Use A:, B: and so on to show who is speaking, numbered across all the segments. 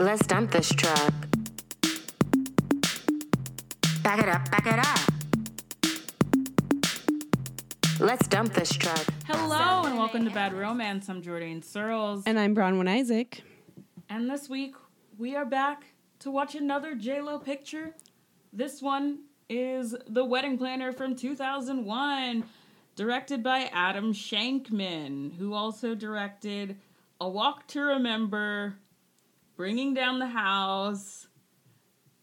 A: Let's dump this truck. Back it up, back it up. Let's dump this truck.
B: Hello and welcome to Bad Romance. I'm Jordan Searles.
C: And I'm Bronwyn Isaac.
B: And this week we are back to watch another J-Lo picture. This one is The Wedding Planner from 2001, directed by Adam Shankman, who also directed A Walk to Remember, Bringing Down the House,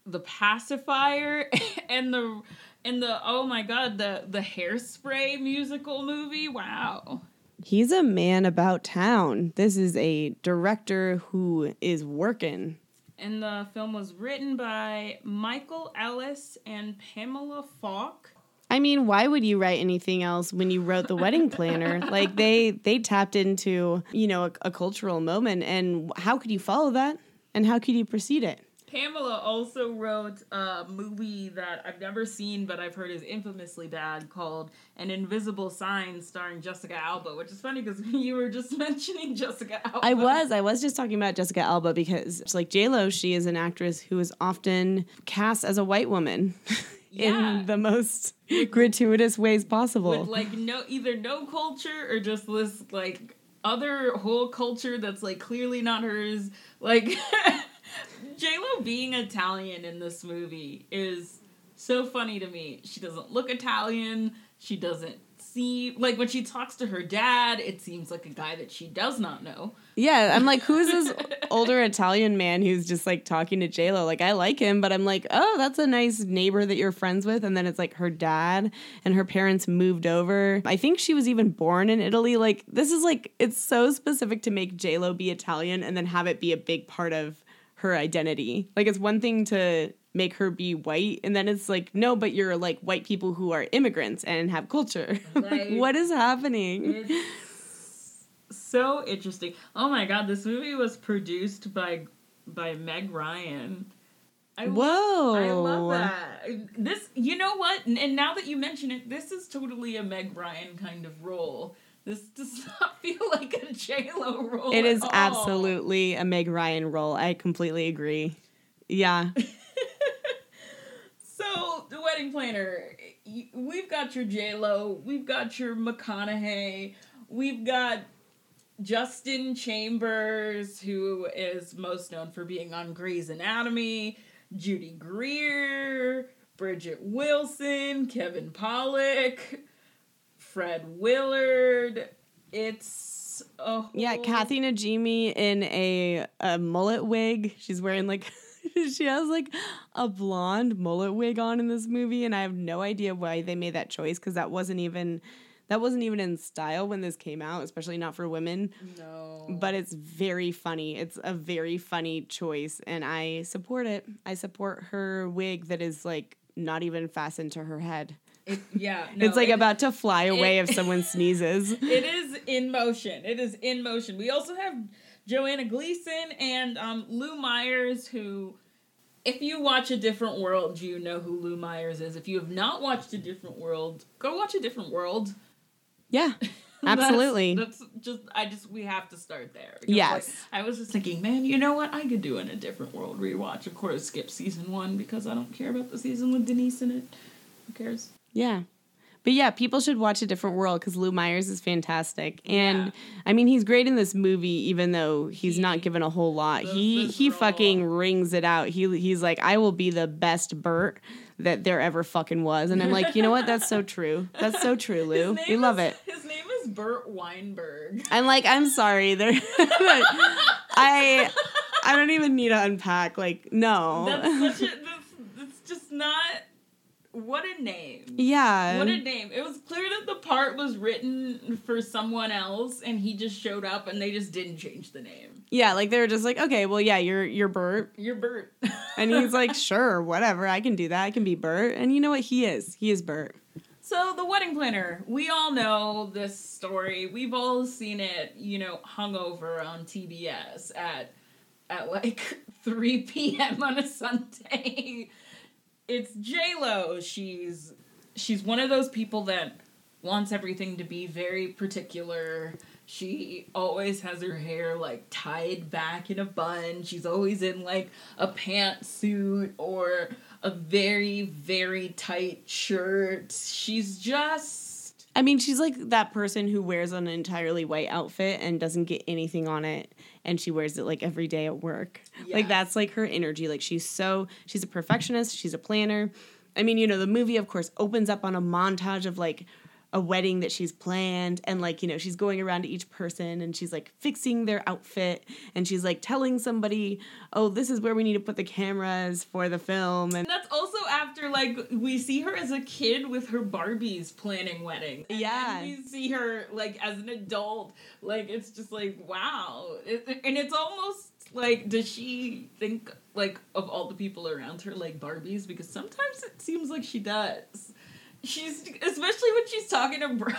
B: The Pacifier, and the and the oh my god, the the Hairspray musical movie. Wow.
C: He's a man about town. This is a director who is working.
B: And the film was written by Michael Ellis and Pamela Falk.
C: I mean, why would you write anything else when you wrote the wedding planner? like they they tapped into, you know, a, a cultural moment and how could you follow that? And how could you precede it?
B: Pamela also wrote a movie that I've never seen, but I've heard is infamously bad called An Invisible Sign starring Jessica Alba, which is funny because you were just mentioning Jessica Alba.
C: I was. I was just talking about Jessica Alba because, like J-Lo, she is an actress who is often cast as a white woman
B: Yeah.
C: in the most gratuitous ways possible.
B: With like no either no culture or just this like other whole culture that's like clearly not hers. Like Lo being Italian in this movie is so funny to me. She doesn't look Italian. She doesn't seem like when she talks to her dad, it seems like a guy that she does not know.
C: Yeah, I'm like, who's this older Italian man who's just like talking to J Lo? Like, I like him, but I'm like, oh, that's a nice neighbor that you're friends with. And then it's like her dad and her parents moved over. I think she was even born in Italy. Like, this is like, it's so specific to make J Lo be Italian and then have it be a big part of her identity. Like, it's one thing to make her be white and then it's like no but you're like white people who are immigrants and have culture like
B: Right.
C: what is happening
B: It's so interesting. Oh my god, this movie was produced by by Meg Ryan. I
C: whoa
B: I love that. This, you know what? And now that you mention it, this is totally a Meg Ryan kind of role. This does not feel like a J Lo role.
C: It is
B: all.
C: absolutely a Meg Ryan role. I completely agree. Yeah.
B: Wedding planner, we've got your J Lo, we've got your McConaughey, we've got Justin Chambers, who is most known for being on Grey's Anatomy, Judy Greer, Bridgette Wilson, Kevin Pollak, Fred Willard. It's a
C: Yeah, Kathy Najimy in a, a mullet wig. She's wearing like she has like a blonde mullet wig on in this movie and I have no idea why they made that choice cuz that wasn't even that wasn't even in style when this came out, especially not for women.
B: No.
C: But it's very funny. It's a very funny choice and I support it. I support her wig that is like not even fastened to her head.
B: It, yeah. no,
C: it's like
B: it-
C: about to fly away
B: it-
C: if someone sneezes.
B: it is in motion. It is in motion. We also have Joanna Gleason and um, Lou Myers, who, if you watch A Different World, you know who Lou Myers is. If you have not watched A Different World, go watch A Different World.
C: Yeah. Absolutely.
B: That's, just, I just, we have to start there.
C: Yes.
B: like, I was just thinking, man, you know what? I could do in A Different World rewatch. Of course, skip season one because I don't care about the season with Denise in it. Who cares?
C: Yeah. But yeah, people should watch A Different World because Lou Myers is fantastic. And
B: Yeah.
C: I mean, he's great in this movie, even though he's
B: He
C: not given a whole lot. He he fucking rings it out. He he's like, I will be the best Bert that there ever fucking was. And I'm like, you know what? That's so true. That's so true, Lou. We love
B: is-
C: it.
B: His name is Bert Weinberg.
C: I'm like, I'm sorry. There I I don't even need to unpack. Like, no.
B: That's such a. That's, that's just not. What a name.
C: yeah.
B: What a name. It was clear that the part was written for someone else and he just showed up and they just didn't change the name.
C: yeah, like they were just like, okay, well, yeah, you're you're Bert.
B: You're Bert.
C: And he's like, sure, whatever, I can do that. I can be Bert. And you know what? He is. He is Bert.
B: So, The Wedding Planner. We all know this story. We've all seen it, you know, hungover on TBS at at like 3 p.m. on a Sunday. It's J Lo. She's she's one of those people that wants everything to be very particular. She always has her hair like tied back in a bun. She's always in like a pantsuit or a very, very tight shirt. She's just.
C: I mean, she's like that person who wears an entirely white outfit and doesn't get anything on it, and she wears it like every day at work. Like that's like her energy. Like she's so she's a perfectionist. She's a planner. I mean, you know, the movie of course opens up on a montage of like a wedding that she's planned and like you know she's going around to each person and she's like fixing their outfit and she's like telling somebody oh this is where we need to put the cameras for the film and
B: that's also after like we see her as a kid with her Barbies planning weddings. And
C: Yeah.
B: we see her like as an adult. Like it's just like wow, It- and it's almost like does she think like of all the people around her like Barbies? Because sometimes it seems like she does. She's especially when she's talking to bride.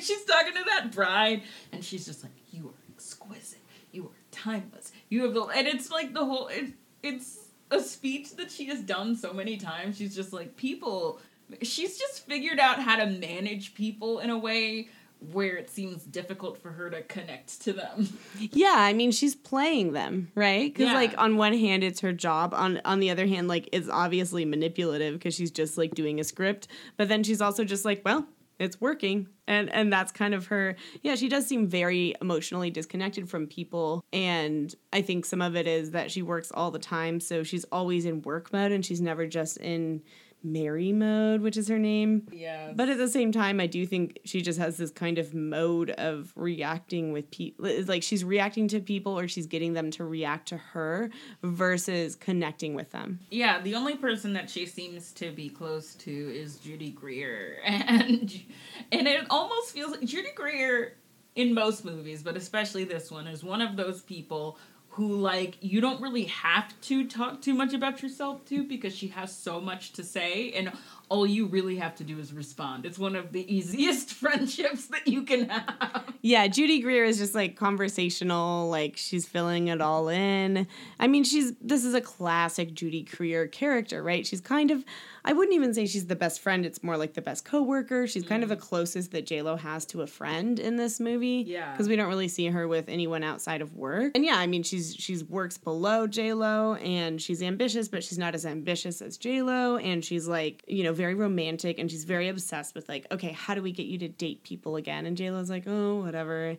B: she's talking to that bride, and she's just like, "You are exquisite. You are timeless. You have the." And it's like the whole. It, it's a speech that she has done so many times. She's just like people. She's just figured out how to manage people in a way where it seems difficult for her to connect to them.
C: Yeah, I mean she's playing them, right? Because
B: Yeah.
C: like on one hand it's her job, on on the other hand like it's obviously manipulative because she's just like doing a script, but then she's also just like, well, it's working, and and that's kind of her. Yeah, she does seem very emotionally disconnected from people, and I think some of it is that she works all the time, so she's always in work mode and she's never just in Mary mode, which is her name.
B: Yeah.
C: But at the same time, I do think she just has this kind of mode of reacting with people. Like she's reacting to people or she's getting them to react to her versus connecting with them.
B: Yeah, the only person that she seems to be close to is Judy Greer, and and it almost feels like Judy Greer in most movies, but especially this one, is one of those people who like you don't really have to talk too much about yourself to because she has so much to say and all you really have to do is respond. It's one of the easiest friendships that you can have.
C: Yeah, Judy Greer is just like conversational, like she's filling it all in. I mean, she's this is a classic Judy Greer character, right? She's kind of I wouldn't even say she's the best friend, it's more like the best coworker. She's kind of mm. the closest that J-Lo has to a friend in this movie.
B: Yeah.
C: Because we don't really see her with anyone outside of work. And yeah, I mean she's she's works below J-Lo and she's ambitious, but she's not as ambitious as J-Lo. And she's like, you know, very romantic and she's very obsessed with like, okay, how do we get you to date people again? And J-Lo's like, oh, whatever.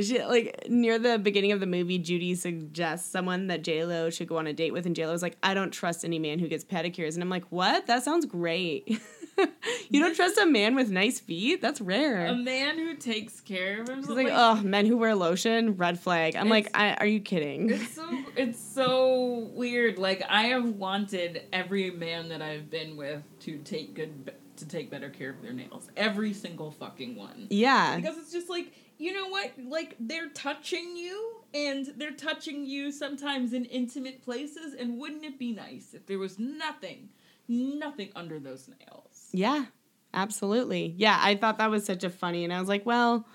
C: She, like near the beginning of the movie, Judy suggests someone that J Lo should go on a date with, and J Lo's like, "I don't trust any man who gets pedicures," and I'm like, "What? That sounds great. you don't trust a man with nice feet? That's rare."
B: A man who takes care of
C: She's
B: himself.
C: like, "Oh, men who wear lotion, red flag." I'm like, I, "Are you kidding?"
B: It's so it's so weird. Like I have wanted every man that I've been with to take good to take better care of their nails. Every single fucking one.
C: yeah,
B: Because it's just like you know what? Like they're touching you and they're touching you sometimes in intimate places and wouldn't it be nice if there was nothing nothing under those nails?
C: yeah, absolutely. Yeah, I thought that was such a funny, and I was like, "Well."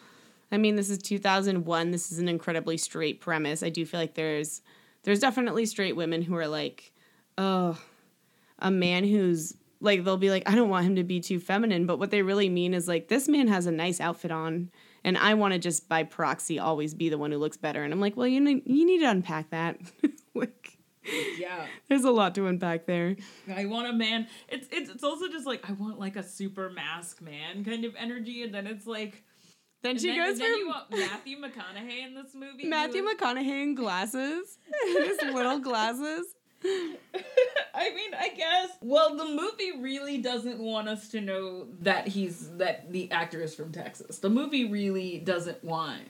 C: I mean, this is 2001. This is an incredibly straight premise. I do feel like there's there's definitely straight women who are like, "Oh, a man who's like they'll be like, I don't want him to be too feminine, but what they really mean is like this man has a nice outfit on and I want to just by proxy always be the one who looks better." And I'm like, "Well, you need you need to unpack that." like
B: Yeah.
C: there's a lot to unpack there.
B: I want a man. It's it's it's also just like I want like a super mask man kind of energy, and then it's like
C: Then
B: and
C: she
B: then,
C: goes
B: then you
C: for
B: want Matthew McConaughey in this movie.
C: Matthew
B: is-
C: McConaughey in glasses. His little glasses.
B: I mean, I guess. Well, the movie really doesn't want us to know that he's that the actor is from Texas. The movie really doesn't want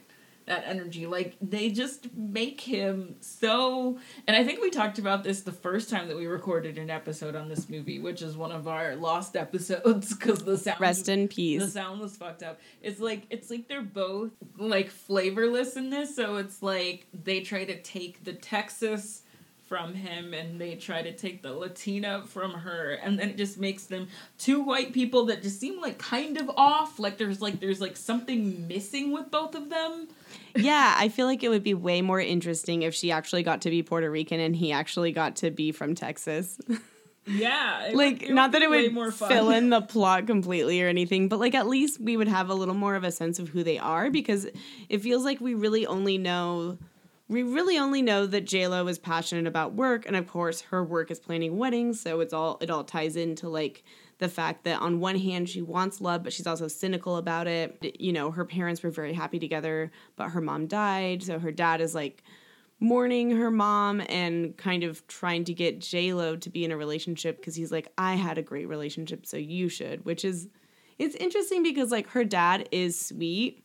B: that energy. Like they just make him so. And I think we talked about this the first time that we recorded an episode on this movie, which is one of our lost episodes because the sound.
C: Rest in peace.
B: The sound was fucked up. It's like it's like they're both like flavorless in this, so it's like they try to take the Texas from him and they try to take the Latina from her, and then it just makes them two white people that just seem like kind of off. Like there's like there's like something missing with both of them.
C: yeah, I feel like it would be way more interesting if she actually got to be Puerto Rican and he actually got to be from Texas.
B: Yeah,
C: like
B: would-
C: not that it would fill in the plot completely or anything but like at least we would have a little more of a sense of who they are because it feels like we really only know we really only know that JLo is passionate about work and of course her work is planning weddings so it's all it all ties into like the fact that on one hand she wants love but she's also cynical about it you know her parents were very happy together but her mom died so her dad is like mourning her mom and kind of trying to get J-Lo to be in a relationship because he's like, I had a great relationship, so you should, which is it's interesting because like her dad is sweet.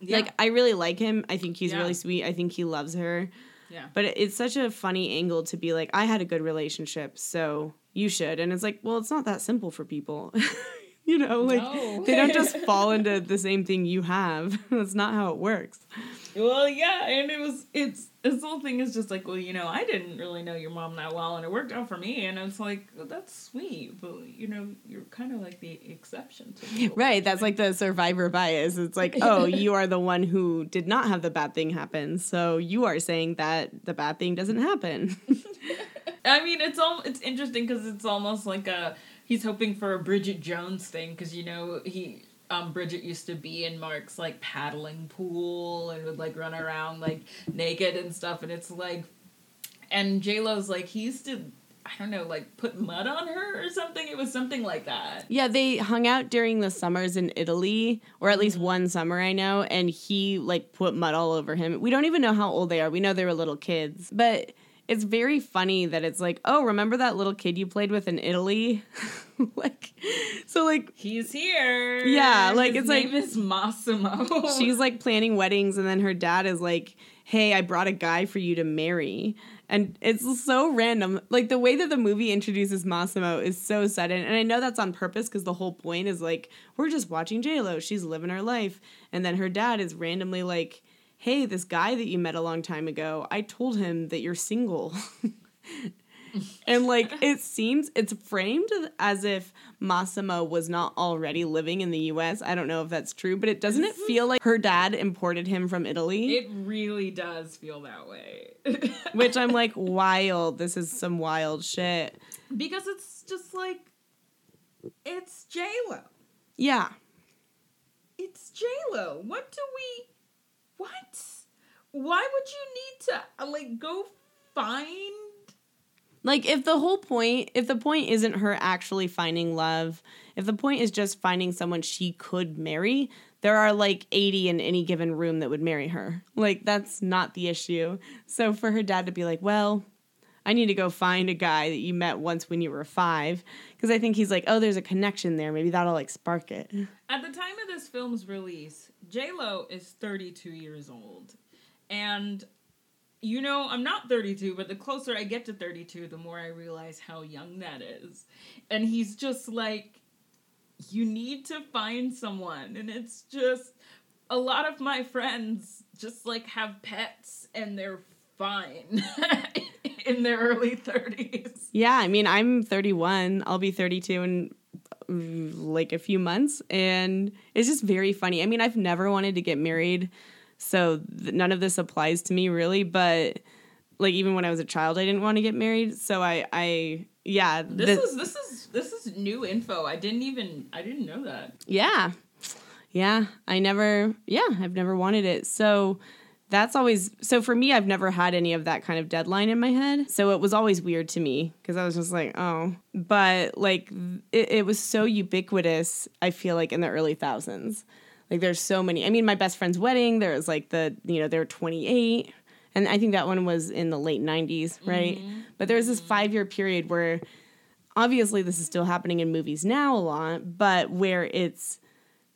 B: Yeah.
C: Like I really like him. I think he's
B: Yeah.
C: really sweet. I think he loves her.
B: yeah.
C: But it's such a funny angle to be like, I had a good relationship, so you should. And it's like, well, it's not that simple for people. you know, like
B: No.
C: they don't just fall into the same thing you have. That's not how it works.
B: Well, yeah, and it was it's this whole thing is just like, well, you know, I didn't really know your mom that well, and it worked out for me, and it's like, well, that's sweet, but you know, you're kind of like the exception to.
C: Right, that's like the survivor bias. It's like, oh, you are the one who did not have the bad thing happen, so you are saying that the bad thing doesn't happen.
B: I mean, it's all it's interesting because it's almost like a he's hoping for a Bridget Jones thing because you know he um Bridget used to be in Mark's like paddling pool and would like run around like naked and stuff, and it's like, and J Lo's like he used to. I don't know, like put mud on her or something. It was something like that.
C: yeah, they hung out during the summers in Italy, or at least one summer I know, and he like put mud all over him. We don't even know how old they are. We know they were little kids, but it's very funny that it's like, oh, remember that little kid you played with in Italy? like, so like
B: He's here.
C: Yeah, like,
B: His
C: it's like-
B: name is Massimo.
C: she's like planning weddings and then her dad is like hey i brought a guy for you to marry and it's so random like the way that the movie introduces massimo is so sudden and i know that's on purpose because the whole point is like we're just watching j-lo she's living her life and then her dad is randomly like hey this guy that you met a long time ago i told him that you're single and like it seems it's framed as if Massimo was not already living in the US. I don't know if that's true, but it doesn't it mm-hmm. feel like her dad imported him from Italy?
B: It really does feel that way.
C: which I'm like wild. This is some wild shit.
B: because it's just like it's J Lo.
C: Yeah.
B: It's J Lo. What do we? What? Why would you need to uh, like go find?
C: Like if the whole point, if the point isn't her actually finding love, if the point is just finding someone she could marry, there are like 80 in any given room that would marry her. Like that's not the issue. So for her dad to be like, "Well, I need to go find a guy that you met once when you were 5." Because I think he's like, "Oh, there's a connection there. Maybe that'll like spark it."
B: At the time of this film's release, J Lo is 32 years old, and you know I'm not 32, but the closer I get to 32, the more I realize how young that is, and he's just like, you need to find someone, and it's just a lot of my friends just like have pets and they're fine in their early 30s.
C: Yeah, I mean, I'm 31. I'll be 32 in like a few months, and it's just very funny. I mean, I've never wanted to get married, so th- none of this applies to me really. But like, even when I was a child, I didn't want to get married. So I, I, yeah,
B: This
C: the-
B: is this is this is new info. I didn't even I didn't know that.
C: yeah, yeah. I never, yeah, I've never wanted it. So that's always so for me. I've never had any of that kind of deadline in my head. So it was always weird to me because I was just like, oh, but like it, it was so ubiquitous. I feel like in the early thousands, like there's so many. I mean, my best friend's wedding. There was like the you know they were 28. And I think that one was in the late 90s, right? Mm-hmm. But there was this five year period where obviously this is still happening in movies now a lot, but where it's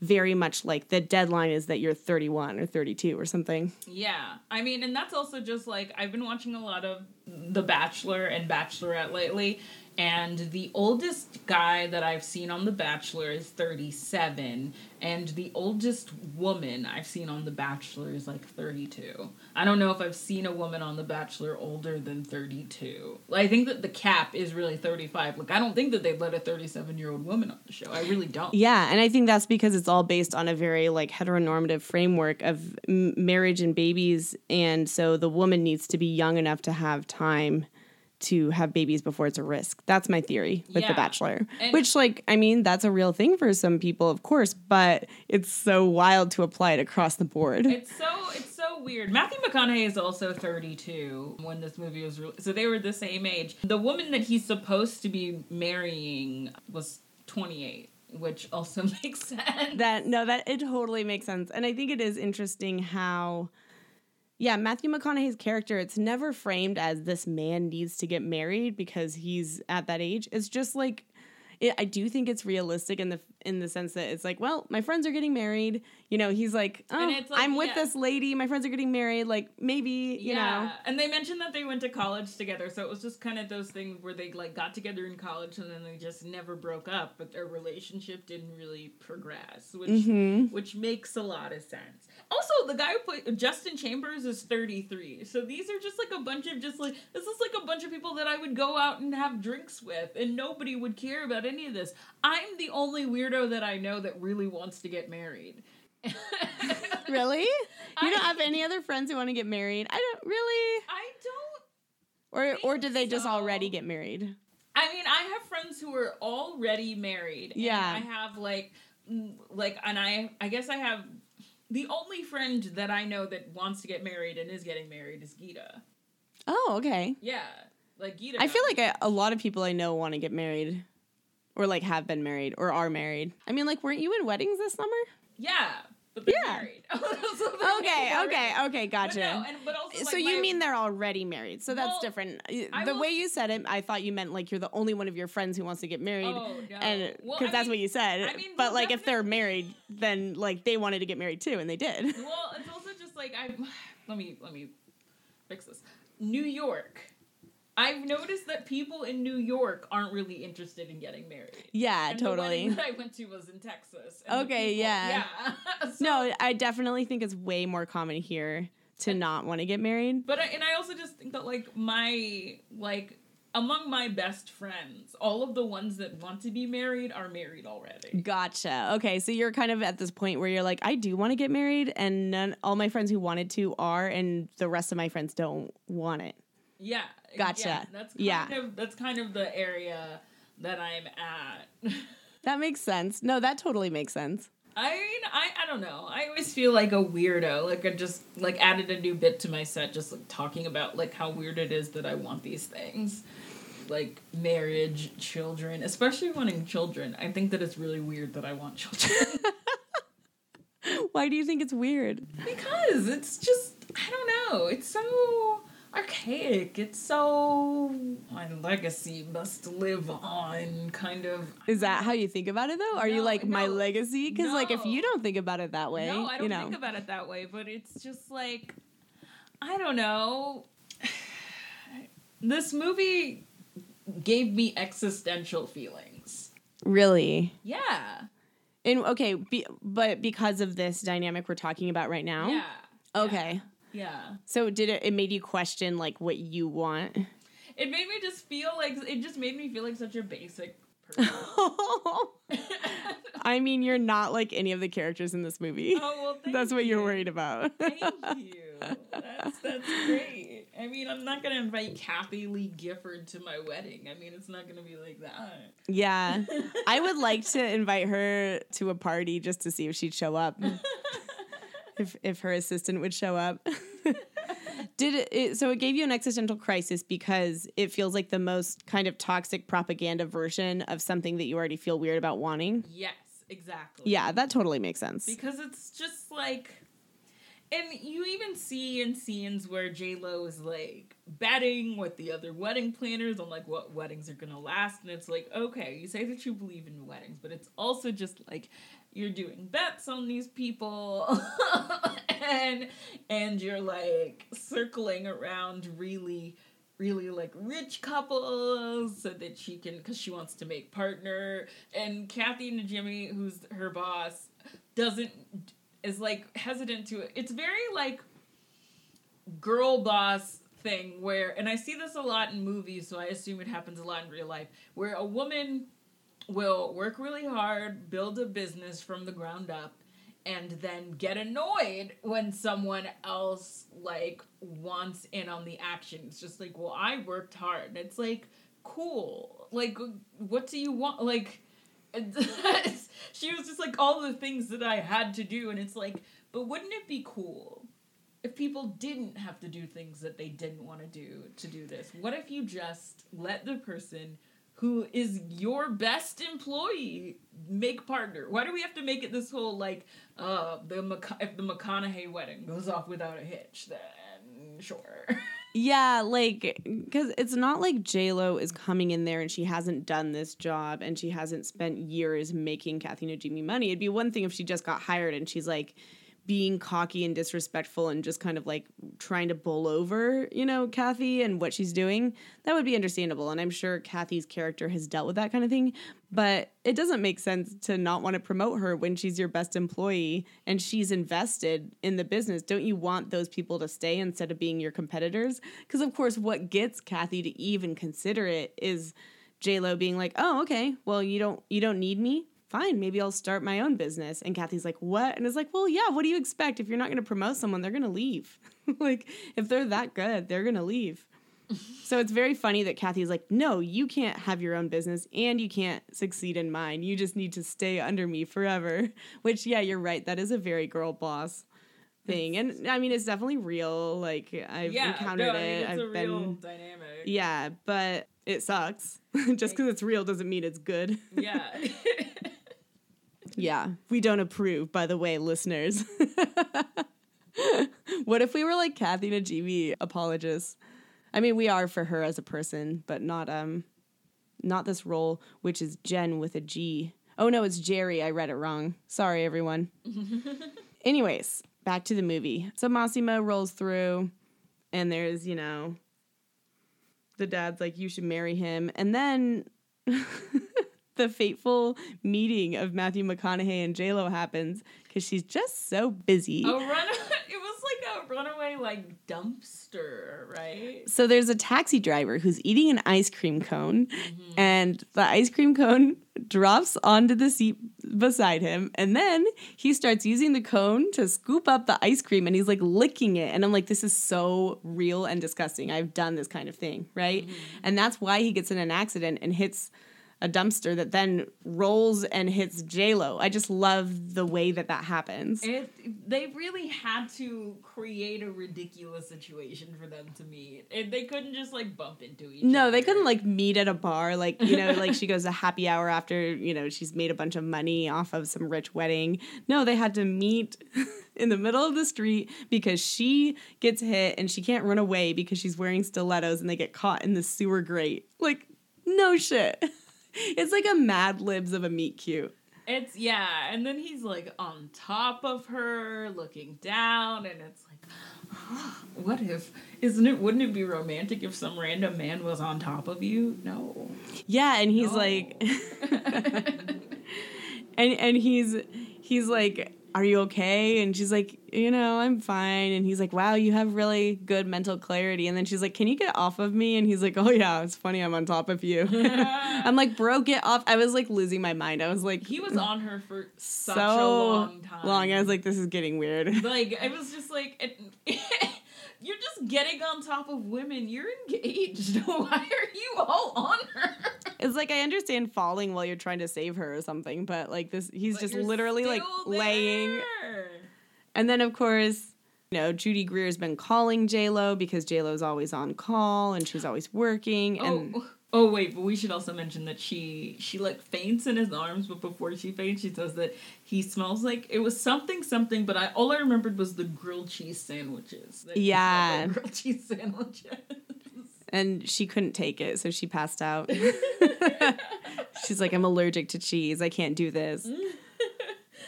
C: very much like the deadline is that you're 31 or 32 or something.
B: Yeah. I mean, and that's also just like I've been watching a lot of The Bachelor and Bachelorette lately, and the oldest guy that I've seen on The Bachelor is 37, and the oldest woman I've seen on The Bachelor is like 32. I don't know if I've seen a woman on The Bachelor older than 32. Like, I think that the cap is really 35. Like, I don't think that they'd let a 37 year old woman on the show. I really don't.
C: Yeah, and I think that's because it's all based on a very like heteronormative framework of m- marriage and babies, and so the woman needs to be young enough to have time to have babies before it's a risk. That's my theory with
B: Yeah.
C: The Bachelor.
B: And-
C: Which, like, I mean, that's a real thing for some people, of course, but it's so wild to apply it across the board.
B: It's so it's so weird. Matthew McConaughey is also 32 when this movie was released. So they were the same age. The woman that he's supposed to be marrying was 28, which also makes sense.
C: that no, that it totally makes sense, and I think it is interesting how, yeah, Matthew McConaughey's character. It's never framed as this man needs to get married because he's at that age. It's just like. It, I do think it's realistic in the in the sense that it's like, well, my friends are getting married. You know, he's like, oh,
B: like,
C: I'm with
B: yeah.
C: this lady. My friends are getting married. Like maybe, you know,
B: And they mentioned that they went to college together, so it was just kind of those things where they like got together in college and then they just never broke up, but their relationship didn't really progress, which
C: Mm-hmm.
B: which makes a lot of sense. Also, the guy who played Justin Chambers is 33. So these are just like a bunch of just like this is like a bunch of people that I would go out and have drinks with and nobody would care about any of this. I'm the only weirdo that I know that really wants to get married.
C: really. You don't have any other friends who want to get married? I don't really.
B: I don't
C: Or or did they just already get married?
B: I mean, I have friends who are already married. and
C: Yeah.
B: I have like, mm, like, and I, I guess I have the only friend that I know that wants to get married and is getting married is Gita.
C: Oh, okay.
B: Yeah, like Gita.
C: I feel like I, a lot of people I know want to get married, or like have been married, or are married. I mean, like, weren't you in weddings this summer?
B: yeah, but they're
C: Yeah.
B: married. Oh, so they're
C: Okay,
B: married.
C: okay, okay,
B: But
C: gotcha.
B: no, and but also
C: so
B: like,
C: you
B: my-
C: mean they're already married? So that's
B: Well,
C: different.
B: I
C: the
B: will-
C: way you said it, I thought you meant like you're the only one of your friends who wants to get married,
B: Oh, no.
C: and because
B: I
C: that's
B: mean-
C: what you said.
B: I mean,
C: but
B: well,
C: like, if they're married, then like they wanted to get married too, and they did.
B: Well, it's also just like I. Let me let me fix this. New York. I've noticed that people in New York aren't really interested in getting married.
C: yeah,
B: And The
C: totally.
B: wedding that I went to was in Texas.
C: Okay,
B: people-
C: yeah.
B: yeah. So-
C: No, I definitely think it's way more common here to not want to get married.
B: but I, and I also just think that like my like among my best friends, all of the ones that want to be married are married already.
C: Gotcha. Okay, so you're kind of at this point where you're like, I do want to get married, and none, all my friends who wanted to are, and the rest of my friends don't want it.
B: Yeah.
C: Gotcha.
B: Yeah, that's kind
C: Yeah.
B: of that's kind of the area that I'm at.
C: That makes sense. No, that totally makes sense.
B: I mean, I, I don't know. I always feel like a weirdo. Like I just like added a new bit to my set, just like talking about like how weird it is that I want these things, like marriage, children, especially wanting children. I think that it's really weird that I want children
C: Why do you think it's weird?
B: because it's just I don't know. It's so archaic. It's so my legacy must live on. Kind of.
C: Is that how you think about it though? Are you
B: No,
C: like my legacy? Because like if you don't think about it that way,
B: No, I don't
C: you know.
B: think about it that way, but it's just like I don't know. This movie gave me existential feelings.
C: really.
B: Yeah.
C: And okay, be, but because of this dynamic we're talking about right now.
B: Yeah.
C: Okay.
B: Yeah.
C: So did it? It made you question like what you want.
B: It made me just feel like it just made me feel like such a basic person.
C: I mean, you're not like any of the characters in this movie.
B: oh well, thank
C: That's what you're worried about.
B: Thank you. That's that's great. I mean, I'm not gonna invite Kathie Lee Gifford to my wedding. I mean, it's not gonna be like that.
C: yeah. I would like to invite her to a party just to see if she'd show up. if if her assistant would show up. Did it, it so it gave you an existential crisis because it feels like the most kind of toxic propaganda version of something that you already feel weird about wanting.
B: Yes, exactly.
C: Yeah, that totally makes sense.
B: because it's just like and you even see in scenes where J Lo is like betting with the other wedding planners on like what weddings are gonna last, and it's like okay, you say that you believe in weddings, but it's also just like you're doing bets on these people, and and you're like circling around really really like rich couples so that she can because she wants to make partner. And Kathy Najimy who's her boss doesn't is like hesitant to it it's very like girl boss thing where and i see this a lot in movies so i assume it happens a lot in real life where a woman will work really hard build a business from the ground up and then get annoyed when someone else like wants in on the action. It's just like, well, I worked hard. And it's like, cool. Like, what do you want? Like, she was just like all the things that I had to do, and it's like, but wouldn't it be cool if people didn't have to do things that they didn't want to do to do this? What if you just let the person who is your best employee make partner? Why do we have to make it this whole like, uh, the Mc- if the McConaughey wedding goes off without a hitch, then sure.
C: Yeah, like because it's not like J Lo is coming in there and she hasn't done this job and she hasn't spent years making Kathy Najimy money. It'd be one thing if she just got hired and she's like being cocky and disrespectful and just kind of like trying to bull over, you know, Kathy and what she's doing. That would be understandable. And I'm sure Kathy's character has dealt with that kind of thing. But it doesn't make sense to not want to promote her when she's your best employee and she's invested in the business. Don't you want those people to stay instead of being your competitors? Because, of course, what gets Kathy to even consider it is. J Lo being like, "Oh, okay. Well, you don't you don't need me fine, maybe I'll start my own business. And Kathy's like, what? And it's like, well, yeah, what do you expect? If you're not going to promote someone, they're going to leave. like, if they're that good, they're going to leave. so it's very funny that Kathy's like, no, you can't have your own business and you can't succeed in mine. You just need to stay under me forever. Which, yeah, you're right. That is a very girl boss thing. And I mean, it's definitely real. Like, I've
B: yeah,
C: encountered
B: no, I mean,
C: it.
B: it's
C: I've
B: a real
C: been.
B: dynamic.
C: Yeah, but it sucks. just because it's real doesn't mean it's good.
B: Yeah.
C: Yeah, we don't approve, by the way, listeners. what if we were like Kathy Najimy apologists? I mean, we are for her as a person, but not um, not this role, which is Jen with a G. Oh no, it's Jerry. I read it wrong. Sorry, everyone. Anyways, back to the movie. So Massimo rolls through, and there's you know, the dad's like, you should marry him, and then. the fateful meeting of Matthew McConaughey and J Lo happens because she's just so busy.
B: a run. It was like a runaway like dumpster, right?
C: So there's a taxi driver who's eating an ice cream cone, mm-hmm. and the ice cream cone drops onto the seat beside him, and then he starts using the cone to scoop up the ice cream, and he's like licking it, and I'm like, this is so real and disgusting. I've done this kind of thing, right? Mm-hmm. And that's why he gets in an accident and hits a dumpster that then rolls and hits J Lo. I just love the way that that happens.
B: It, they really had to create a ridiculous situation for them to meet. And they couldn't just like bump into each other.
C: No, they couldn't like meet at a bar. Like, you know, like she goes a happy hour after, you know, she's made a bunch of money off of some rich wedding. No, they had to meet in the middle of the street because she gets hit and she can't run away because she's wearing stilettos and they get caught in the sewer grate. Like, no shit. It's like a Mad Libs of a meet cute.
B: It's yeah, and then he's like on top of her, looking down, and it's like, what if? Isn't it? Wouldn't it be romantic if some random man was on top of you? No.
C: Yeah, and he's
B: No.
C: like and and he's he's like are you okay? And she's like you know i'm fine. And he's like wow you have really good mental clarity. And then she's like can you get off of me? And he's like oh yeah it's funny i'm on top of you. I'm like bro get off. I was like losing my mind. I was like
B: He was on her for such
C: so
B: a long time.
C: long. i was like this is getting weird.
B: Like I was just like it, you're just getting on top of women. You're engaged. Why are you all on her?
C: it's like i understand falling while you're trying to save her or something but like this he's
B: But
C: just literally like
B: still
C: laying. And then, of course, you know, Judy Greer's been calling J Lo because J Lo's always on call and she's always working. And
B: Oh, oh wait, but we should also mention that she she like faints in his arms, but before she faints, she says that he smells like it was something something. But I all I remembered was the grilled cheese sandwiches.
C: Yeah.
B: like grilled cheese sandwiches.
C: and she couldn't take it, so she passed out. she's like, I'm allergic to cheese. I can't do this. Mm.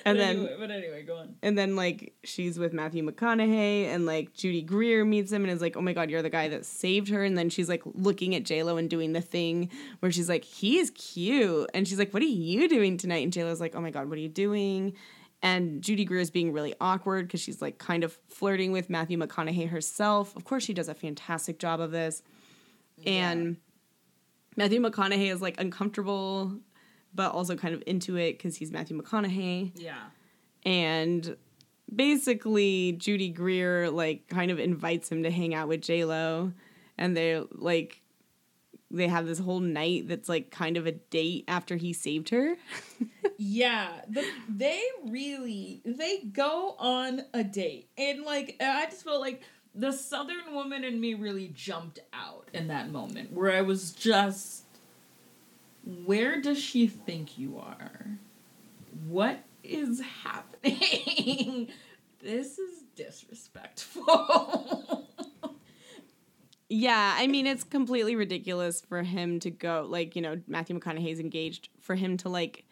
B: And
C: then
B: anyway, but anyway, go on.
C: and then like she's with Matthew McConaughey and like Judy Greer meets him and is like, "Oh my god, you're the guy that saved her." And then she's like looking at J-Lo and doing the thing where she's like, "He's cute," and she's like, "What are you doing tonight?" And J-Lo's like, "Oh my god, what are you doing?" And Judy Greer is being really awkward because she's like kind of flirting with Matthew McConaughey herself. Of course, she does a fantastic job of this, and Matthew McConaughey is like uncomfortable, but also kind of into it because he's Matthew McConaughey
B: Yeah.
C: and basically Judy Greer like kind of invites him to hang out with J Lo, and they like they have this whole night that's like kind of a date after he saved her.
B: Yeah, the, they really they go on a date, and like I just felt like the Southern woman in me really jumped out in that moment, where I was just, where does she think you are? What is happening? this is disrespectful.
C: Yeah, I mean it's completely ridiculous for him to go like, you know, Matthew McConaughey's engaged for him to like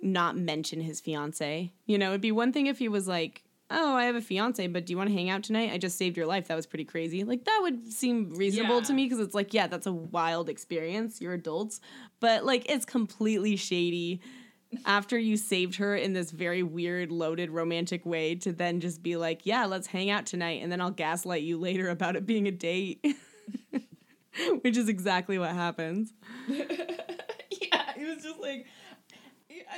C: not mention his fiance. You know, it'd be one thing if he was like, "Oh, I have a fiance, but do you want to hang out tonight? I just saved your life. That was pretty crazy." Like that would seem reasonable to me because it's like, yeah, that's a wild experience. You're adults, but like it's completely shady after you saved her in this very weird loaded romantic way to then just be like, "Yeah, let's hang out tonight and then I'll gaslight you later about it being a date." Which is exactly what happens.
B: yeah, it was just like.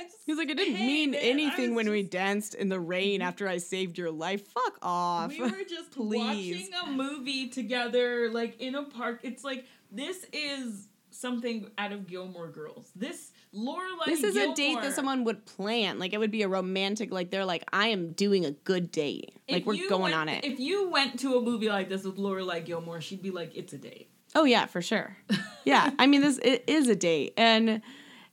B: Just,
C: He's like, I didn't
B: Hey,
C: mean
B: man,
C: anything when we danced in the rain after I saved your life. Fuck off.
B: We were just
C: Please.
B: watching a movie together, like in a park. It's like this is something out of Gilmore Girls. This Lorelai.
C: this is a date that someone would plan. Like it would be a romantic. Like they're like, I am doing a good date. Like
B: If
C: we're going
B: went-
C: on it.
B: If you went to a movie like this with Lorelai Gilmore, she'd be like, "It's a date."
C: Oh yeah, for sure. Yeah, I mean this it is a date, and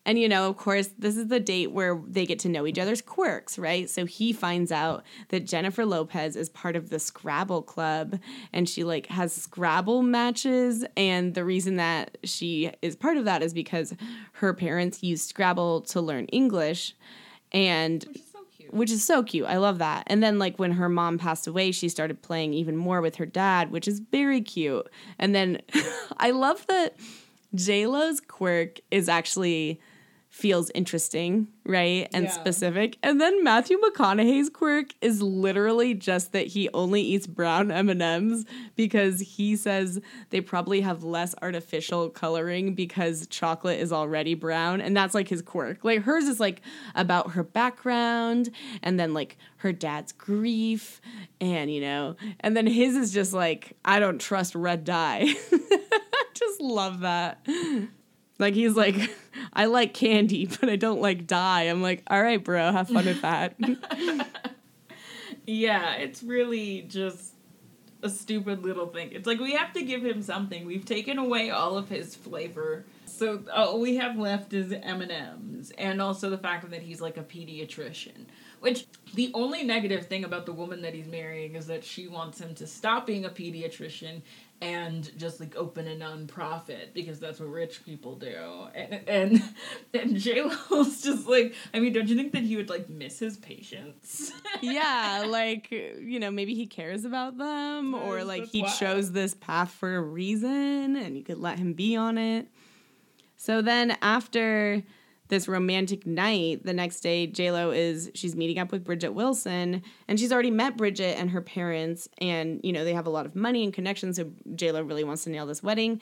C: and you know of course this is the date where they get to know each other's quirks, right? So he finds out that Jennifer Lopez is part of the Scrabble club, and she like has Scrabble matches, and the reason that she is part of that is because her parents used Scrabble to learn English, and
B: Which is so cute.
C: which is so cute. I love that. And then like when her mom passed away, she started playing even more with her dad, which is very cute. And then I love that J Lo's quirk is actually feels interesting, right? And
B: Yeah.
C: specific. And then Matthew McConaughey's quirk is literally just that he only eats brown M&Ms because he says they probably have less artificial coloring because chocolate is already brown and that's like his quirk. Like hers is like about her background and then like her dad's grief and you know, and then his is just like I don't trust red dye. I just love that. Like he's like, I like candy, but I don't like dye. I'm like, all right, bro, have fun with that.
B: Yeah, it's really just a stupid little thing. It's like we have to give him something. We've taken away all of his flavor. So all we have left is M&Ms and also the fact that he's like a pediatrician. Which the only negative thing about the woman that he's marrying is that she wants him to stop being a pediatrician and just like open a nonprofit because that's what rich people do. And and, and J Lo's just like, I mean, don't you think that he would like miss his patients?
C: yeah, like you know, maybe he cares about them, or like he
B: wild.
C: chose this path for a reason, and you could let him be on it. So then after this romantic night, the next day J Lo is she's meeting up with Bridgette Wilson, and she's already met Bridgette and her parents, and you know they have a lot of money and connections. So J Lo really wants to nail this wedding,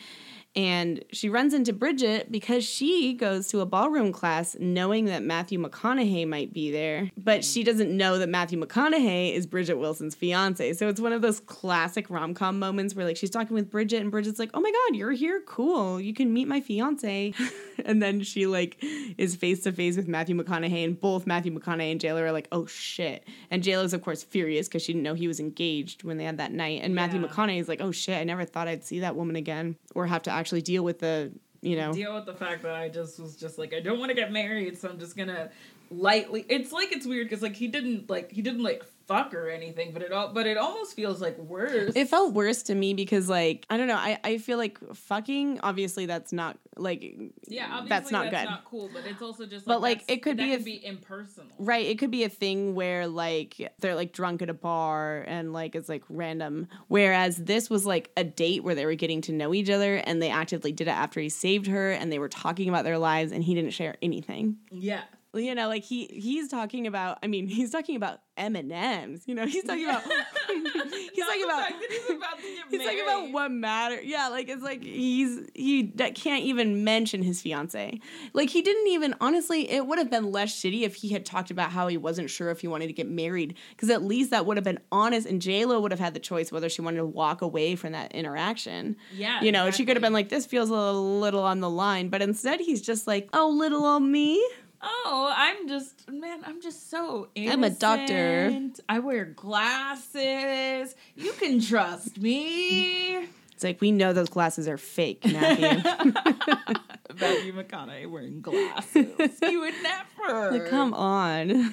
C: and she runs into Bridgette because she goes to a ballroom class knowing that Matthew McConaughey might be there, but she doesn't know that Matthew McConaughey is Bridgette Wilson's fiance. So it's one of those classic rom com moments where like she's talking with Bridgette, and Bridgette's like, "Oh my god, you're here, cool! You can meet my fiance," and then she like is face to face with Matthew McConaughey, and both Matthew McConaughey and JLo are like, "Oh shit!" And JLo's of course furious because she didn't know he was engaged when they had that night, and Matthew
B: Yeah.
C: McConaughey is like, "Oh shit! I never thought I'd see that woman again, or have to actually deal with the." You know,
B: deal with the fact that I just was just like I don't want to get married, so I'm just gonna lightly. It's like it's weird because like he didn't like he didn't like fuck or anything, but it all but it almost feels like worse.
C: It felt worse to me because like I don't know, I, I feel like fucking obviously that's not like
B: yeah, obviously
C: that's not good.
B: Not cool, but it's also just
C: But,
B: like,
C: like, it could be a
B: could be impersonal.
C: Right, it could be a thing where like they're like drunk at a bar and like it's like random. Whereas this was like a date where they were getting to know each other and they actively did it after he saved her and they were talking about their lives and he didn't share anything.
B: Yeah,
C: You know, like he he's talking about I mean, he's talking about M and M's. You know, he's talking about he's talking about
B: he's about to get
C: He's talking about what matter. Yeah, like it's like he's he that can't even mention his fiance. Like he didn't even honestly. It would have been less shitty if he had talked about how he wasn't sure if he wanted to get married, because at least that would have been honest, and J Lo would have had the choice whether she wanted to walk away from that interaction.
B: Yeah,
C: you know, she could have been like, "This feels a little, little on the line," but instead he's just like, "Oh, little old me."
B: Oh, I'm just man, I'm just so innocent.
C: I'm a doctor.
B: I wear glasses. You can trust me.
C: It's like we know those glasses are fake, Matthew.
B: Matthew McConaughey wearing glasses. you would never.
C: like, come on.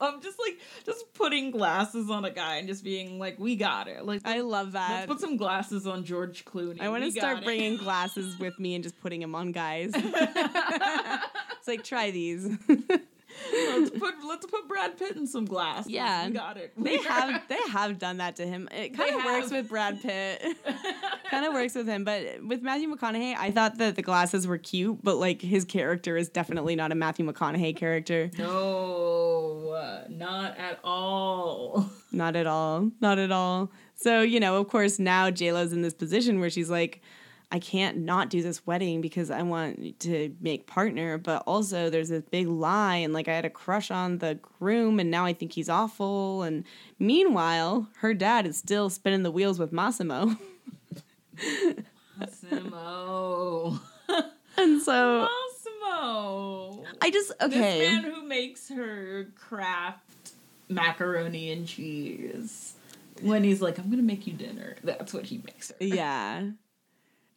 B: I just love just like just putting glasses on a guy and just being like, "We got it." Like,
C: I love that.
B: let's put some glasses on George Clooney.
C: I want to start bringing glasses with me and just putting them on guys. it's like try these.
B: let's put let's put Brad Pitt in some glasses.
C: Yeah.
B: we got it.
C: they have they have done that to him. It kind of works with Brad Pitt. kind of works with him, but with Matthew McConaughey, I thought that the glasses were cute, but like his character is definitely not a Matthew McConaughey character.
B: No, uh, not at all.
C: Not at all. Not at all. So, you know, of course, now JLo's in this position where she's like, I can't not do this wedding because I want to make partner, but also there's this big lie and like I had a crush on the groom and now I think he's awful. And meanwhile, her dad is still spinning the wheels with Massimo.
B: Massimo.
C: And so
B: Massimo.
C: I just
B: This
C: okay.
B: man who makes her Kraft macaroni and cheese. When he's like, I'm gonna make you dinner. That's what he makes her.
C: Yeah.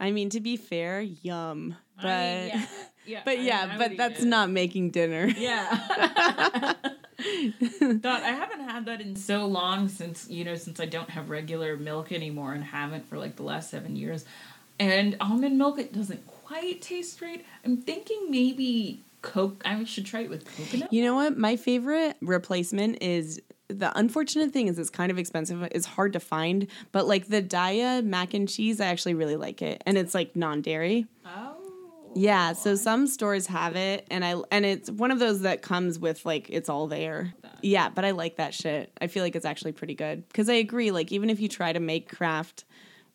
C: I mean, to be fair, yum. But
B: I mean, yeah, yeah.
C: but
B: I
C: yeah,
B: mean,
C: but that's not making dinner.
B: Yeah. God, I haven't had that in so long since you know since I don't have regular milk anymore and haven't for like the last seven years. And almond milk, it doesn't quite taste right. I'm thinking maybe coke. I should try it with coconut.
C: You know what? My favorite replacement is the unfortunate thing is it's kind of expensive. It's hard to find, but like the Daiya mac and cheese, I actually really like it, and it's like non-dairy.
B: Oh.
C: Yeah, so some stores have it, and I and it's one of those that comes with like it's all there. Yeah, but I like that shit. I feel like it's actually pretty good because I agree. Like even if you try to make Kraft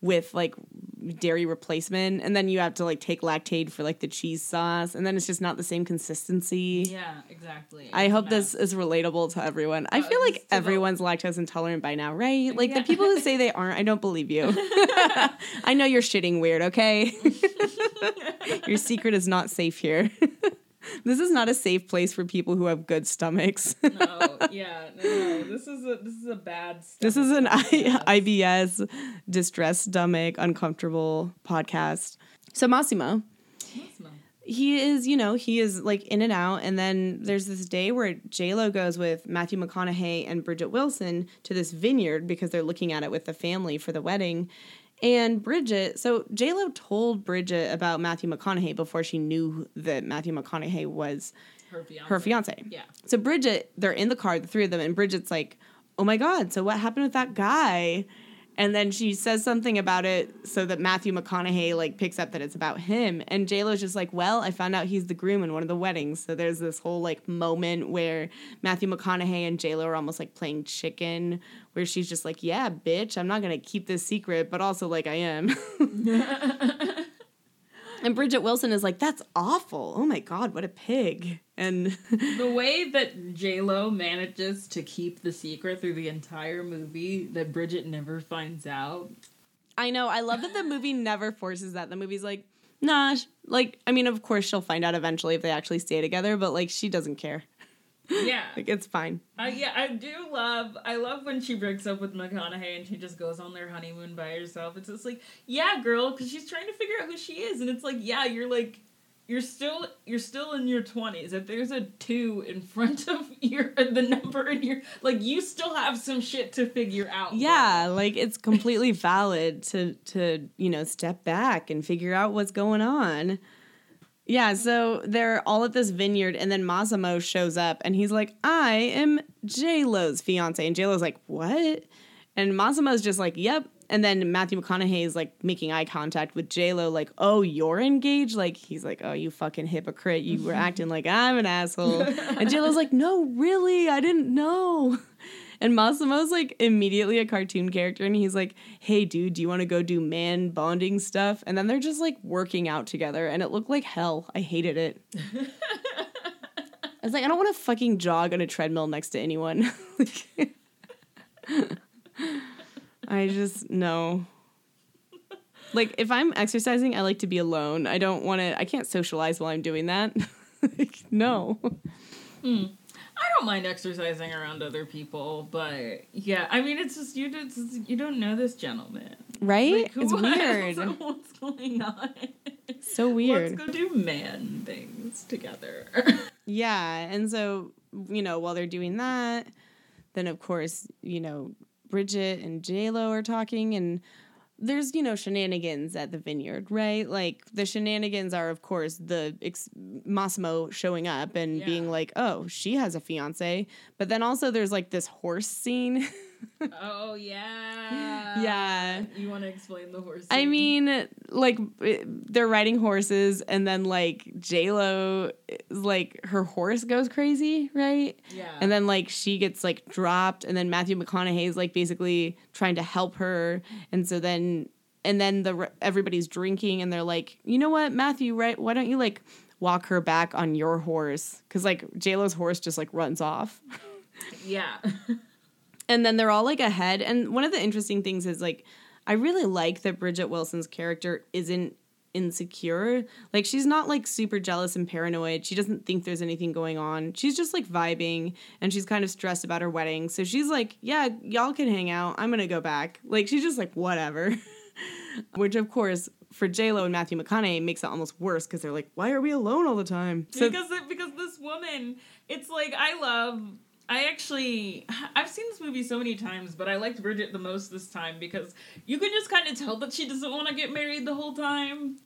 C: with like dairy replacement, and then you have to like take Lactaid for like the cheese sauce, and then it's just not the same consistency.
B: Yeah, exactly.
C: I
B: It's
C: hope this is relatable to everyone. I
B: Uh,
C: feel like everyone's lactose intolerant by now, right? Like
B: Yeah.
C: the people who say they aren't, I don't believe you. I know you're shitting weird, okay? Your secret is not safe here. this is not a safe place for people who have good stomachs.
B: No, yeah, no, no. This is a this is a bad.
C: this is an I- IBS, distressed stomach, uncomfortable podcast. So Massimo,
B: Massimo.
C: he is, you know, he is like in and out. And then there's this day where J-Lo goes with Matthew McConaughey and Bridgette Wilson to this vineyard because they're looking at it with the family for the wedding. And Bridgette, so J-Lo told Bridgette about Matthew McConaughey before she knew that Matthew McConaughey was
B: Her fiance.
C: her fiance.
B: Yeah.
C: So Bridgette, they're in the car, the three of them, and Bridgette's like, "Oh my god, so what happened with that guy?" And then she says something about it so that Matthew McConaughey like picks up that it's about him. And JLo's just like, Well, I found out he's the groom in one of the weddings. So there's this whole like moment where Matthew McConaughey and JLo are almost like playing chicken, where she's just like, Yeah, bitch, I'm not gonna keep this secret, but also like I am. and Bridgette Wilson is like, That's awful. Oh my god, what a pig. And
B: The way that J Lo manages to keep the secret through the entire movie that Bridgette never finds out.
C: I know. I love that the movie never forces that. The movie's like, nah, like, I mean, of course she'll find out eventually if they actually stay together, but like, she doesn't care.
B: Yeah.
C: Like, it's fine.
B: Uh, yeah, I do love. I love when she breaks up with McConaughey and she just goes on their honeymoon by herself. It's just like, yeah, girl, because she's trying to figure out who she is, and it's like, yeah, you're like, you're still, you're still in your twenties. If there's a two in front of your the number in your, like, you still have some shit to figure out.
C: Yeah, like, it's completely valid to, to, you know, step back and figure out what's going on. Yeah, so they're all at this vineyard, and then Massimo shows up, and he's like, "I am J Lo's fiance," and J Lo's like, "What?" And Massimo's just like, "Yep, and then Matthew McConaughey is like making eye contact with J Lo, like, "Oh, you're engaged." Like he's like, "Oh, you fucking hypocrite! You were mm-hmm. acting like I'm an asshole." and J Lo's like, "No, really, I didn't know." And Massimo's like immediately a cartoon character, and he's like, "Hey, dude, do you want to go do man bonding stuff?" And then they're just like working out together, and it looked like hell. I hated it. I was like, I don't want to fucking jog on a treadmill next to anyone. Like- I just no. Like if I'm exercising, I like to be alone. I don't want to. I can't socialize while I'm doing that. like, no. Hmm.
B: I don't mind exercising around other people, but yeah, I mean, it's just you. Just- you don't know this gentleman,
C: Right?
B: Like,
C: it's weird.
B: What's going on?
C: So weird.
B: Let's go do man things together.
C: Yeah, and so you know, while they're doing that, then of course, you know, Bridgette and J Lo are talking, and there's you know shenanigans at the vineyard, right? Like the shenanigans are, of course, the ex- Massimo showing up and being like, "Oh, she has a fiance," but then also there's like this horse scene.
B: oh yeah,
C: Yeah.
B: You want to explain the horse?
C: I mean, like they're riding horses, and then like J Lo, like her horse goes crazy, right?
B: yeah,
C: And then like she gets like dropped, and then Matthew McConaughey is like basically trying to help her, and so then and then the everybody's drinking, and they're like, you know what, Matthew, right? Why don't you like walk her back on your horse? Because like J Lo's horse just like runs off.
B: yeah,
C: and then they're all like ahead. And one of the interesting things is like, I really like that Bridgette Wilson's character isn't insecure. Like, she's not like super jealous and paranoid. She doesn't think there's anything going on. She's just like vibing and she's kind of stressed about her wedding. So she's like, yeah, y'all can hang out. I'm going to go back. Like, she's just like, whatever. Which, of course, for J-Lo and Matthew McConaughey makes it almost worse because they're like, why are we alone all the time? So
B: because because this woman, it's like I love. I actually, I've seen this movie so many times, but I liked Bridgette the most this time because you can just kind of tell that she doesn't want to get married the whole time.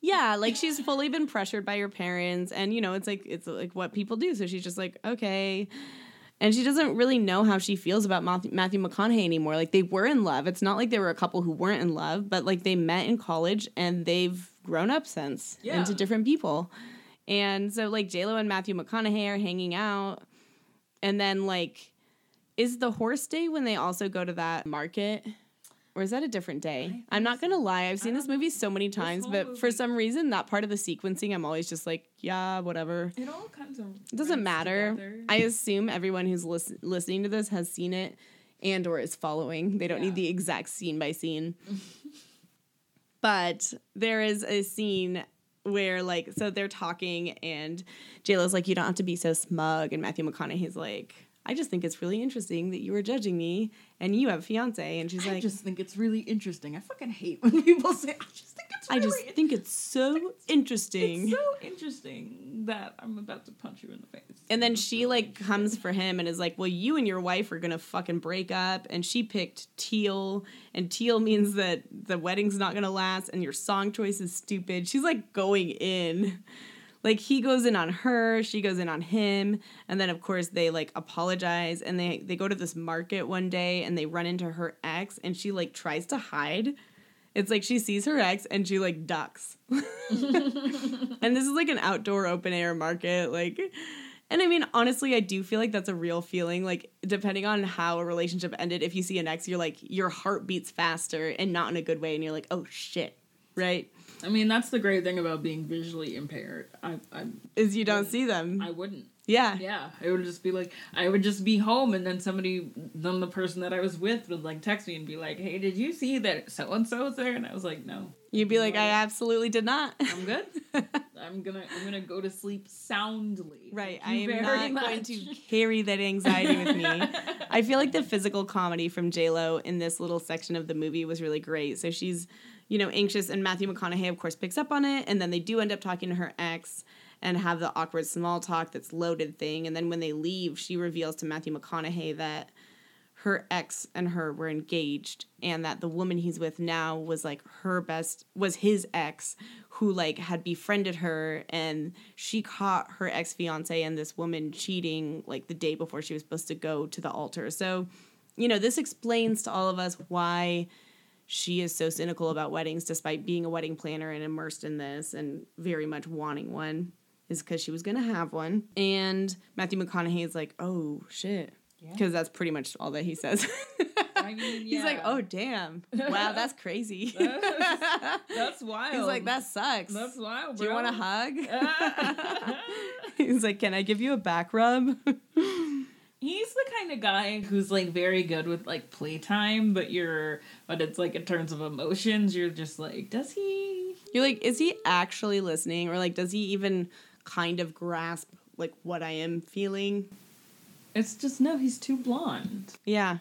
C: Yeah, like she's fully been pressured by her parents, and you know, it's like it's like what people do. So she's just like, okay, and she doesn't really know how she feels about Matthew, McConaughey anymore. Like they were in love. It's not like they were a couple who weren't in love, but like they met in college and they've grown up since
B: Yeah.
C: into different people. And so like J Lo and Matthew McConaughey are hanging out, and then like, is the horse day when they also go to that market? Or is that a different day? I'm not gonna lie, I've seen this movie so many times, but for some reason, that part of the sequencing, I'm always just like, yeah, whatever.
B: It all of
C: It doesn't matter.
B: together.
C: I assume everyone who's lis- listening to this has seen it and or is following. They don't
B: Yeah.
C: need the exact scene by scene. but there is a scene where like so they're talking and JLo's like, You don't have to be so smug and Matthew McConaughey's like, I just think it's really interesting that you were judging me and you have a fiance and she's
B: I
C: like I
B: just think it's really interesting. I fucking hate when people say. I just think.
C: I
B: Really
C: just think it's so interesting.
B: It's so interesting that I'm about to punch you in the face.
C: And then she like comes for him and is like, "Well, you and your wife are gonna fucking break up." And she picked teal, and teal means that the wedding's not gonna last, and your song choice is stupid. She's like going in, like he goes in on her, she goes in on him, and then of course they like apologize, and they they go to this market one day, and they run into her ex, and she like tries to hide. It's like she sees her ex and she like ducks. and this is like an outdoor open air market like and I mean, honestly, I do feel like that's a real feeling. Like, depending on how a relationship ended, if you see an ex, you're like, your heart beats faster and not in a good way. And you're like, oh shit, right?
B: I mean, that's the great thing about being visually impaired. I, I,
C: Is you don't see them.
B: I wouldn't.
C: Yeah.
B: Yeah, it would just be like I would just be home, and then somebody, then the person that I was with would like text me and be like, "Hey, did you see that so and so was there?" And I was like, "No,
C: You'd be like, I absolutely did not.
B: I'm good. I'm gonna, I'm gonna go to sleep soundly."
C: Right. I am not going to carry that anxiety with me. I feel like the physical comedy from J Lo in this little section of the movie was really great. So she's, you know, anxious, and Matthew McConaughey, of course, picks up on it, and then they do end up talking to her ex and have the awkward small talk that's loaded thing. And then when they leave, she reveals to Matthew McConaughey that her ex and her were engaged and that the woman he's with now was like her best was his ex who like had befriended her. And she caught her ex fiance and this woman cheating like the day before she was supposed to go to the altar. So you know this explains to all of us why she is so cynical about weddings despite being a wedding planner and immersed in this and very much wanting one is because she was going to have one. And Matthew McConaughey is like, oh shit.
B: Yeah.
C: Because that's pretty much all that he says.
B: I mean,
C: He's like, oh, damn. Wow, that's crazy.
B: That's wild.
C: He's like, that sucks.
B: That's wild,
C: Do you want a hug? He's like, can I give you a back rub?
B: He's the kind of guy who's like very good with like playtime, but you're but it's like in terms of emotions, you're just like, does he?
C: You're like, is he actually listening? Or like, does he even kind of grasp like what I am feeling?
B: It's just no, he's too blonde.
C: Yeah.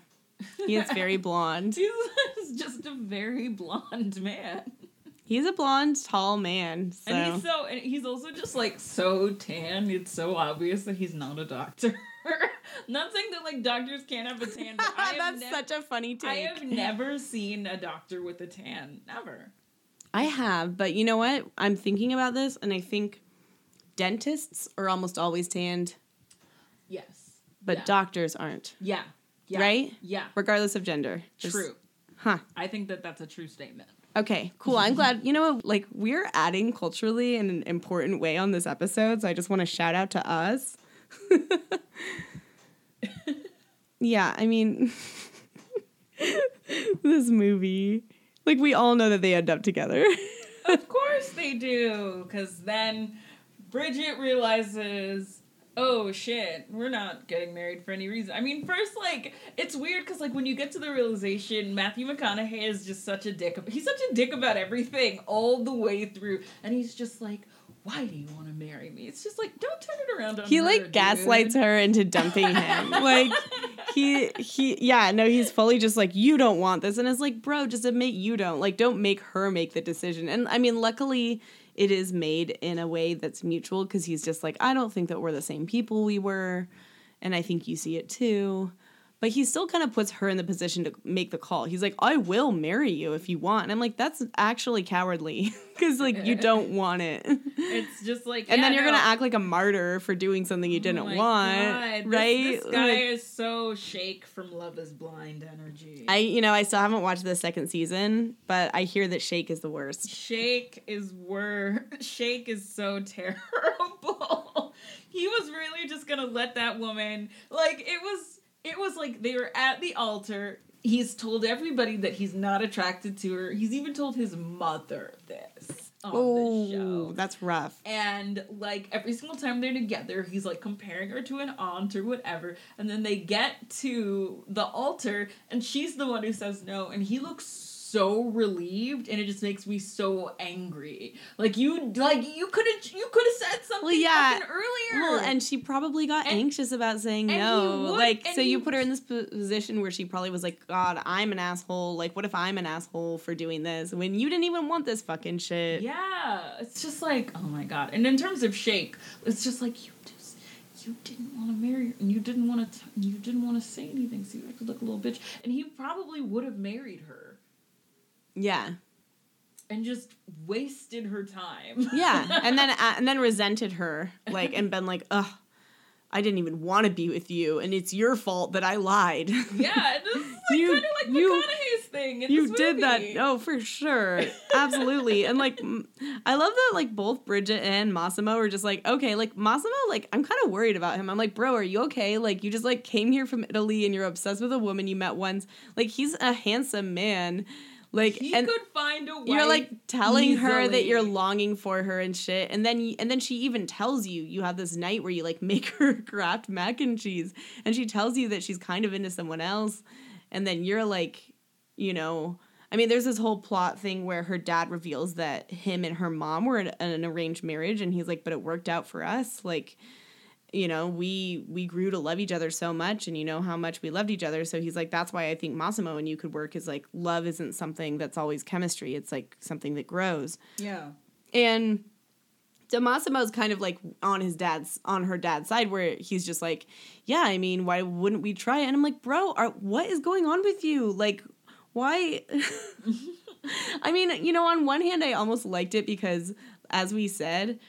C: He is very blonde.
B: He's just a very blonde man.
C: He's a blonde, tall man. So
B: And he's so and he's also just like so tan, it's so obvious that he's not a doctor. not saying that like doctors can't have a tan, but I
C: that's
B: nev-
C: such a funny take.
B: I have never seen a doctor with a tan. Never.
C: I have, but you know what? I'm thinking about this, and I think dentists are almost always tanned,
B: Yes.
C: but
B: yeah.
C: doctors aren't,
B: Yeah. Yeah.
C: right?
B: Yeah.
C: Regardless of gender.
B: True.
C: Huh.
B: I think that that's a true statement.
C: Okay, cool. I'm glad. You know? Like, we're adding culturally in an important way on this episode, so I just want to shout out to us. yeah, I mean, this movie, like, we all know that they end up together.
B: of course they do, because then Bridgette realizes, oh shit, we're not getting married for any reason. I mean, first, like, it's weird because, like, when you get to the realization, Matthew McConaughey is just such a dick. He's such a dick about everything all the way through, and he's just like, why do you want to marry me? It's just like, don't turn it around on
C: he
B: her,
C: like
B: dude.
C: gaslights her into dumping him. like he he yeah, no, he's fully just like you don't want this and it's like, bro, just admit you don't. Like don't make her make the decision. And I mean, luckily it is made in a way that's mutual cuz he's just like, I don't think that we're the same people we were and I think you see it too. But he still kind of puts her in the position to make the call. He's like, I will marry you if you want. And I'm like, that's actually cowardly because, like, you don't want it.
B: It's just like,
C: And
B: yeah,
C: then you're
B: no.
C: gonna act like a martyr for doing something you oh didn't
B: Oh
C: want,
B: God,
C: right?
B: This, guy
C: Like,
B: is so shake from Love Is Blind energy.
C: I, you know, I still haven't watched the second season, but I hear that Shake is the worst.
B: Shake is worse. Shake is so terrible. he was really just gonna let that woman like it was it was like they were at the altar. He's told everybody that he's not attracted to her. He's even told his mother this on the
C: Oh,
B: show.
C: that's rough.
B: And like every single time they're together, he's like comparing her to an aunt or whatever. And then they get to the altar, and she's the one who says no. And he looks so relieved, and it just makes me so angry. Like you, like you could have, you could have said something
C: Well, yeah.
B: earlier.
C: Well, and she probably got
B: And-
C: anxious about saying no.
B: would-
C: like, so you put her in this position where she probably was like, God, I'm an asshole. Like, what if I'm an asshole for doing this when you didn't even want this fucking shit?
B: yeah, it's just like oh my god. And in terms of Shake, it's just like you just. You didn't want to marry her, and you didn't want to. You didn't want to say anything, so you acted like a little bitch. And he probably would have married her.
C: Yeah.
B: and just wasted her time.
C: Yeah. and then, and then resented her, like, and been like, ugh. I didn't even want to be with you, and it's your fault that I lied.
B: yeah, this is like
C: You-
B: kind of like
C: you-
B: McConaughey's thing. In
C: you did that oh for sure absolutely and like I love that like both bridgette and massimo are just like okay like massimo like i'm kind of worried about him i'm like bro are you okay like you just like came here from italy and you're obsessed with a woman you met once like he's a handsome man like
B: He
C: and
B: could find a way.
C: you're like telling her that you're longing for her and shit and then and then she even tells you you have this night where you like make her Kraft mac and cheese and she tells you that she's kind of into someone else and then you're like you know I mean there's this whole plot thing where her dad reveals that him and her mom were in an arranged marriage and he's like but it worked out for us like you know we we grew to love each other so much and you know how much we loved each other so he's like that's why i think massimo and you could work is like love isn't something that's always chemistry it's like something that grows
B: Yeah.
C: and so Massimo's kind of like on his dad's on her dad's side where he's just like, yeah, I mean, why wouldn't we try? And I'm like, bro, are, what is going on with you? Like, why? I mean, you know, on one hand, I almost liked it because, as we said,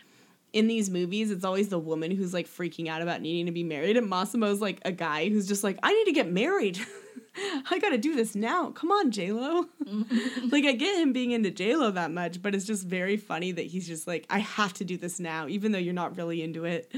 C: in these movies, it's always the woman who's like freaking out about needing to be married, and Massimo's like a guy who's just like, I need to get married. I gotta do this now. Come on, J Lo. like I get him being into J Lo that much, but it's just very funny that he's just like, I have to do this now, even though you're not really into it.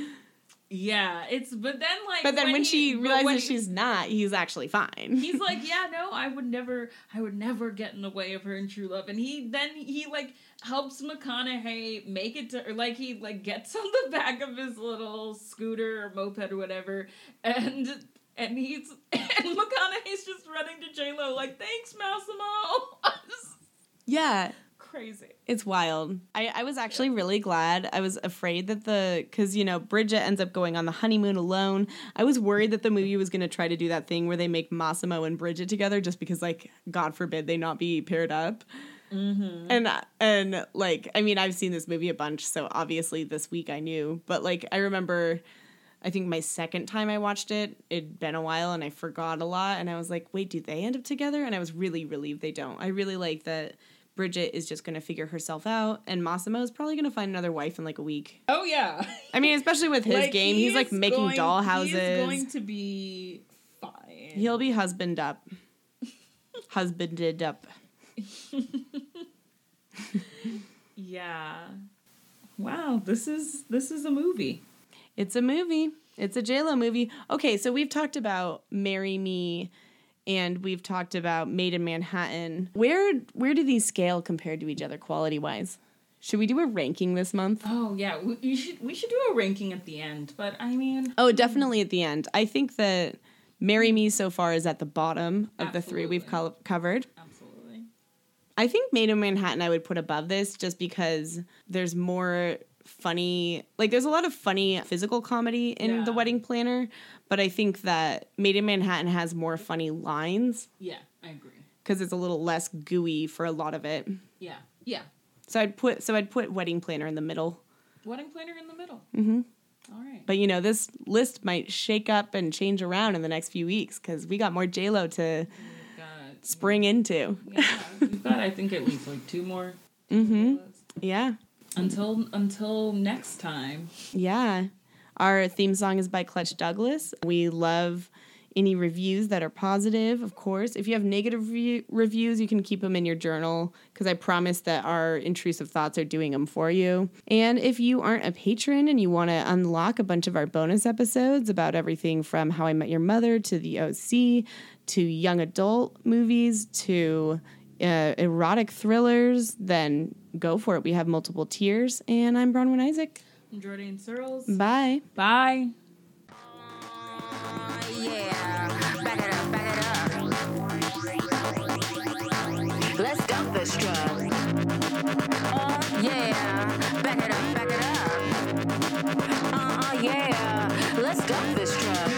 B: Yeah, it's but then like
C: But then when,
B: he-
C: she realizes
B: when
C: she's not, he's actually fine.
B: he's like, yeah, no, I would never, I would never get in the way of her in true love. And he then he like helps McConaughey make it to, or like he like gets on the back of his little scooter or moped or whatever, and and he's and McConaughey's just running to J Lo like, thanks, Massimo.
C: yeah.
B: Crazy.
C: It's wild. I, I was actually really glad. I was afraid that the because you know Bridgette ends up going on the honeymoon alone. I was worried that the movie was going to try to do that thing where they make Massimo and Bridgette together, just because like God forbid they not be paired up.
B: Mm-hmm.
C: And and like I mean I've seen this movie a bunch, so obviously this week I knew. But like I remember, I think my second time I watched it, it'd been a while and I forgot a lot, and I was like, wait, do they end up together? And I was really relieved they don't. I really like that. Bridgette is just going to figure herself out, and Massimo is probably going to find another wife in like a week.
B: Oh yeah.
C: I mean, especially with his
B: Like,
C: game,
B: he
C: he's like making
B: going-
C: doll
B: He
C: houses.
B: is going to be fine.
C: He'll be husband up, husbanded up.
B: Yeah. Wow, this is this is a movie.
C: It's a movie. It's a JLo movie. Okay, so we've talked about Marry Me and we've talked about Maid in Manhattan. Where where do these scale compared to each other quality wise? Should we do a ranking this month?
B: Oh yeah, we, should we should do a ranking at the end. But I mean,
C: Oh, definitely at the end. I think that Marry Me so far is at the bottom of the three we've co- covered. I think Maid in Manhattan I would put above this just because there's more funny like there's a lot of funny physical comedy in the wedding planner, but I think that Maid in Manhattan has more funny lines
B: Yeah, I agree.
C: because it's a little less gooey for a lot of it.
B: Yeah, yeah.
C: So I'd put so I'd put wedding planner in the middle.
B: Wedding planner in the middle.
C: hmm
B: All right.
C: But you know this list might shake up and change around in the next few weeks because we got more J Lo to spring into.
B: yeah, we've got I think at least like two more.
C: Mm-hmm. Yeah.
B: Until until next time.
C: Yeah. Our theme song is by Clutch Douglas. We love any reviews that are positive, of course. If you have negative re- reviews, you can keep them in your journal because I promise that our intrusive thoughts are doing them for you. And if you aren't a patron and you want to unlock a bunch of our bonus episodes about everything from How I Met Your Mother to The OC to young adult movies to uh, erotic thrillers, then go for it. We have multiple tiers. And I'm Bronwyn Isaac.
B: I'm Jordan Searles.
C: Bye.
B: Bye.
A: Let's dump this truck.